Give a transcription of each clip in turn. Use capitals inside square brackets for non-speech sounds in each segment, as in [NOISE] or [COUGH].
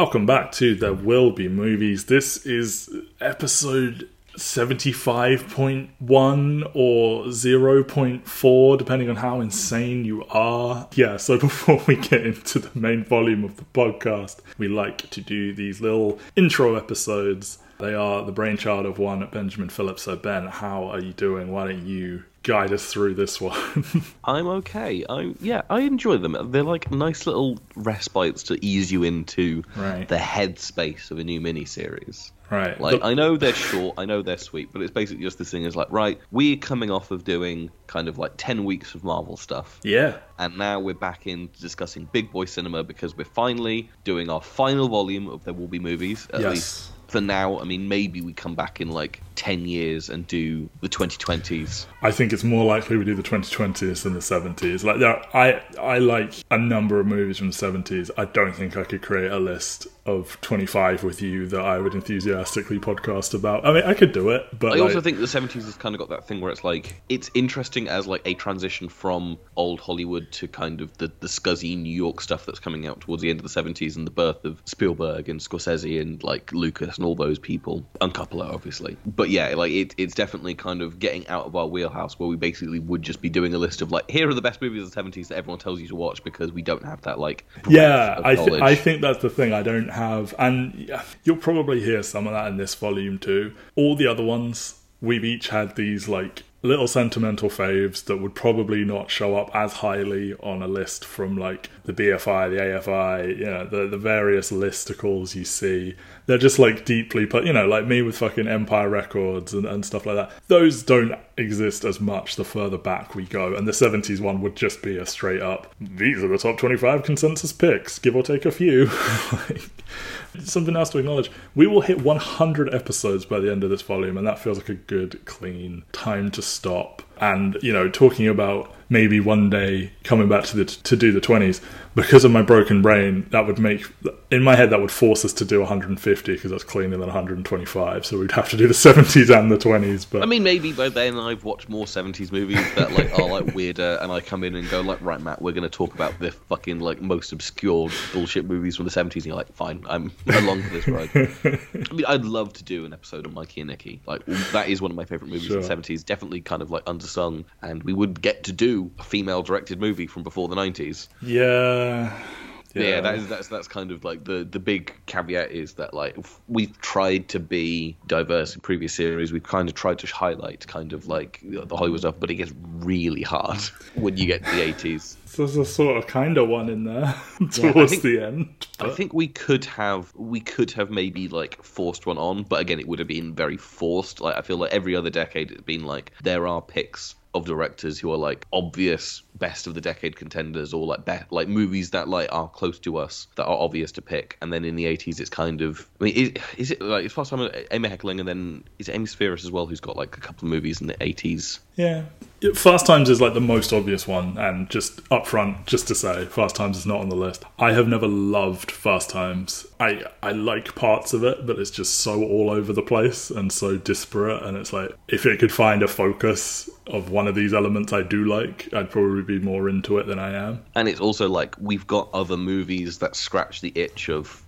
Welcome back to There Will Be Movies. This is episode 75.1 or 0.4, depending on how insane you are. Yeah, so [LAUGHS] before we get into the main volume of the podcast, we like to do these little intro episodes. They are the brainchild of one Benjamin Phillips. So, Ben, how are you doing? Why don't you guide us through this one? [LAUGHS] I'm okay. I yeah, I enjoy them. They're like nice little respites to ease you into Right. the headspace of a new miniseries. right. Like The- I know they're short, I know they're sweet, but it's basically just this thing is like, right, we're coming off of doing kind of like ten weeks of Marvel stuff. yeah. And now we're back in discussing big boy cinema because we're finally doing our final volume of There Will Be Movies. At Yes. least for now. I mean, maybe we come back in like 10 years and do the 2020s. I think it's more likely we do the 2020s than the 70s. Like, there, I I like a number of movies from the 70s. I don't think I could create a list of 25 with you that I would enthusiastically podcast about. I mean, I could do it, but I also think the 70s has kind of got that thing where it's like, it's interesting as like a transition from old Hollywood to kind of the, the scuzzy New York stuff that's coming out towards the end of the 70s and the birth of Spielberg and Scorsese and like Lucas and all those people. And Coppola, obviously. But yeah, like it, it's definitely kind of getting out of our wheelhouse where we basically would just be doing a list of like, here are the best movies of the 70s that everyone tells you to watch because we don't have that like. yeah, I th- I think that's the thing. I don't have, and you'll probably hear some of that in this volume too. All the other ones, we've each had these like little sentimental faves that would probably not show up as highly on a list from like the BFI, the AFI, you know, the the various listicles you see. They're just like deeply, but you know, like me with fucking Empire Records and, and stuff like that. Those don't exist as much the further back we go, and the '70s one would just be a straight up. These are the top 25 consensus picks, give or take a few. [LAUGHS] like, [LAUGHS] something else to acknowledge. We will hit 100 episodes by the end of this volume, and that feels like a good, clean time to stop. And you know, talking about maybe one day coming back to the to do the 20s because of my broken brain, that would make in my head that would force us to do 150 because that's cleaner than 125. So we'd have to do the [LAUGHS] 70s and the 20s. But I mean, maybe by then I've watched more '70s movies that like are like [LAUGHS] weirder, and I come in and go like, right, Matt, we're going to talk about the fucking like most obscure bullshit movies from the '70s. And you're like, fine, I'm along for this ride. [LAUGHS] I mean, I'd love to do an episode on Mikey and Nicky. Like that is one of my favorite movies Sure. in the '70s. Definitely kind of like undersung, and we would get to do a female-directed movie from before the '90s. yeah. Yeah, yeah that is that's that's kind of like the the big caveat is that like we've tried to be diverse in previous series. We've kind of tried to highlight kind of like the Hollywood stuff, but it gets really hard [LAUGHS] when you get to the eighties. So there's a sort of kind of one in there [LAUGHS] Yeah, towards think- the end. I think we could have we could have maybe like forced one on, but again, it would have been very forced. Like I feel like every other decade, it's been like there are picks of directors who are like obvious best of the decade contenders or like be- like movies that like are close to us that are obvious to pick and then in the 80s it's kind of I mean is, is it like it's first time Amy Heckerling and then is it Amy Spheeris as well who's got like a couple of movies in the 80s Yeah. Fast Times is like the most obvious one, and just up front, just to say, Fast Times is not on the list. I have never loved Fast Times. I I like parts of it, but it's just so all over the place and so disparate. And it's like if it could find a focus of one of these elements I do like, I'd probably be more into it than I am. and it's also like we've got other movies that scratch the itch of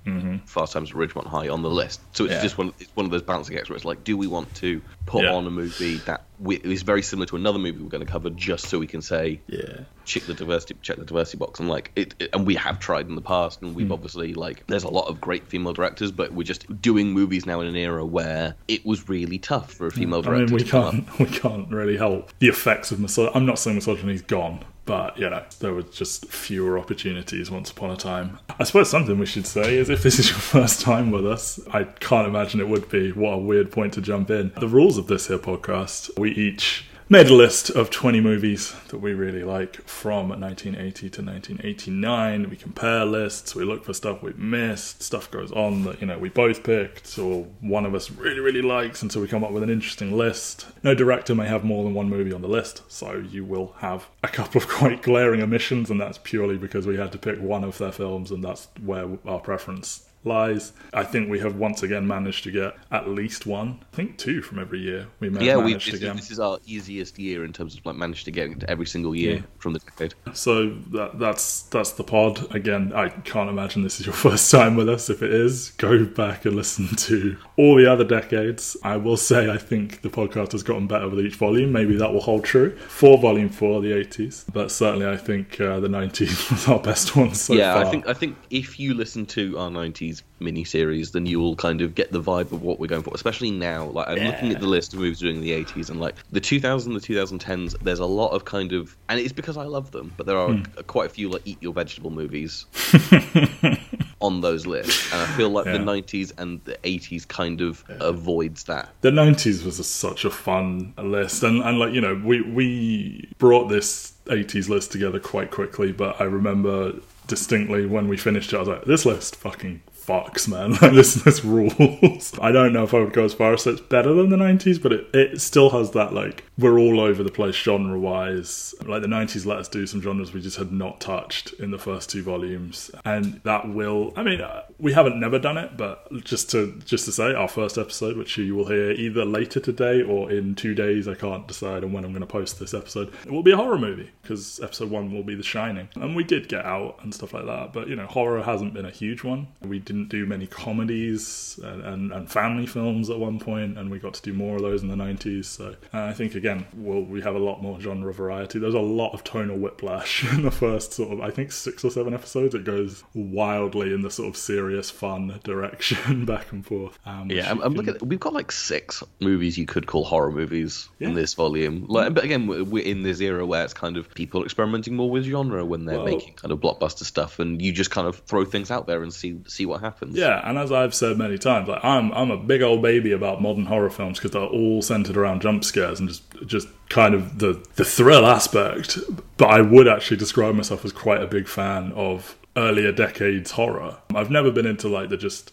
Fast Times at Ridgemont High on the list. So it's Mm-hmm. Yeah. just one. It's one of those balancing acts where it's like, do we want to put Yeah. on a movie that is very similar to another movie we're going to cover, just so we can say Yeah. check the diversity, check the diversity box, and like it, it- and we have tried in the past, and we've hmm. obviously like there's a lot of great female directors, but we're just doing movies now in an era where it was really tough for a female director. I mean, we to come up. can't [LAUGHS] we can't really help the effects of misogyny. I'm not saying misogyny's gone, but you know there were just fewer opportunities once upon a time. I suppose something we should say is if this is your [LAUGHS] first time with us, I can't imagine it would be. What a weird point to jump in. The rules of this here podcast: we each made a list of 20 movies that we really like from 1980 to 1989. We compare lists, we look for stuff we've missed, stuff goes on that, you know, we both picked or one of us really, really likes until we come up with an interesting list. No director may have more than one movie on the list, so you will have a couple of [LAUGHS] quite glaring omissions, and that's purely because we had to pick one of their films, and that's where our preference lies. I think we have once again managed to get at least one, I think two from every year. We may Yeah, have we, managed this, is, again. this is our easiest year in terms of like managed to get into every single year Yeah. from the decade. So that, that's that's the pod. Again, I can't imagine this is your [LAUGHS] first time with us. If it is, go back and listen [LAUGHS] to all the other decades. I will say I think the podcast has gotten better with each volume. Maybe that will hold true for volume four, the 80s. But certainly, I think uh, the 90s [LAUGHS] was our best one so yeah, far. I think I think if you listen to our '90s miniseries, then you will kind of get the vibe of what we're going for. Especially now, like I'm looking at the list of movies during the '80s, and like the 2000s, the 2010s. There's a lot of kind of, and it's because I love them, but there are Hmm. quite a few like Eat Your Vegetable movies [LAUGHS] on those lists, and I feel like Yeah. the '90s and the '80s kind of avoids that. the 90s was a, such a fun list and, and like you know we we brought this 80s list together quite quickly but i remember distinctly when we finished it i was like this list fucking fucks man. [LAUGHS] Like this this rules. [LAUGHS] I don't know if i would go as far as say it's better than the 90s but it, it still has that like we're all over the place genre wise like the 90s let us do some genres we just had not touched in the first two volumes. And that will i mean uh, we haven't never done it but just to just to say our first episode which you will hear either later today or in two days i can't decide on when i'm going to post this episode it will be a horror movie because episode one will be the shining. And we did get out and stuff like that but you know horror hasn't been a huge one. We didn't do many comedies and, and, and family films at one point and we got to do more of those in the 90s so uh, i think again we'll, we have a lot more genre variety there's a lot of tonal whiplash [LAUGHS] in the first sort of i think six or seven episodes it goes wildly in the sort of serious fun direction [LAUGHS] back and forth um, Yeah, I'm, I'm can- looking. At, we've got like six movies you could call horror movies Yeah. in this volume. Like, but again, we're we're in this era where it's kind of people experimenting more with genre when they're Well- making kind of blockbuster stuff, and you just kind of throw things out there and see see what happens. Yeah, and as I've said many times, like I'm I'm a big old baby about modern horror films because they're all centered around jump scares and just just kind of the the thrill aspect. But I would actually describe myself as quite a big fan of earlier decades horror. I've never been into like the just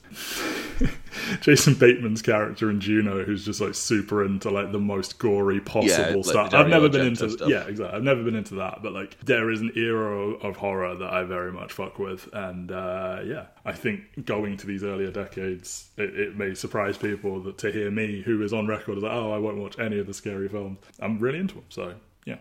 [LAUGHS] Jason Bateman's character in Juno, who's just like super into like the most gory possible like stuff. I've never been into stuff. yeah, exactly. I've never been into that, but like there is an era of horror that I very much fuck with, and uh, yeah, I think going to these earlier decades, it, it may surprise people that to hear me, who is on record as like, oh, I won't watch any of the scary films. I'm really into them, so yeah.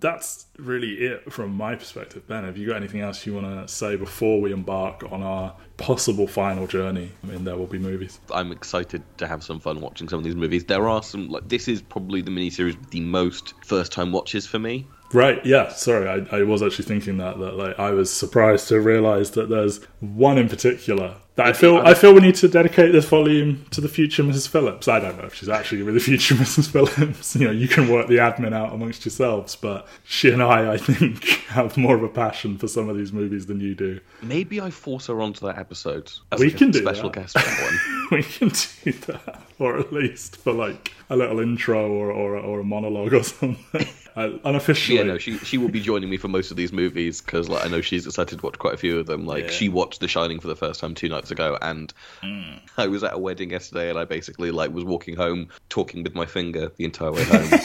That's really it from my perspective. Ben, have you got anything else you want to say before we embark on our possible final journey in There Will Be Movies? I'm excited to have some fun watching some of these movies. There are some like this is probably the miniseries with the most first time watches for me. Right, yeah, sorry, I, I was actually thinking that, that like I was surprised to realise that there's one in particular I feel I feel we need to dedicate this volume to the future Mrs. Phillips. I don't know if she's actually the future [LAUGHS] Mrs. Phillips. You know, you can work the admin out amongst yourselves, but she and I, I think, [LAUGHS] have more of a passion for some of these movies than you do. Maybe I force her onto that episode. As We like a can do special that. guest for that one. [LAUGHS] we can do that, or at least for like a little intro or or, or a monologue or something. Uh, unofficially, Yeah, no, she she will be joining me for most of these movies because like I know she's excited to watch quite a few of them. Like Yeah. she watched The Shining for the first time two nights ago, and Mm. I was at a wedding yesterday, and I basically like was walking home talking with my finger the entire way home. [LAUGHS]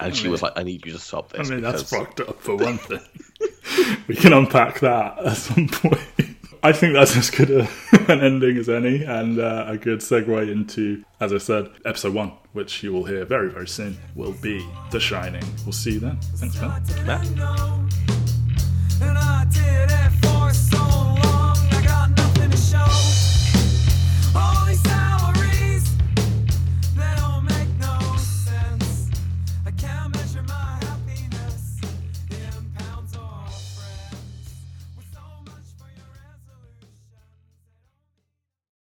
And she was like, "I need you to stop this." I this." mean, that's fucked up for one thing. [LAUGHS] we can unpack that at some point. I think that's as good a, [LAUGHS] an ending as any, and uh, a good segue into, as I said, episode one, which you will hear very, very soon, will be The Shining. We'll see you then. Thanks, man. Matt?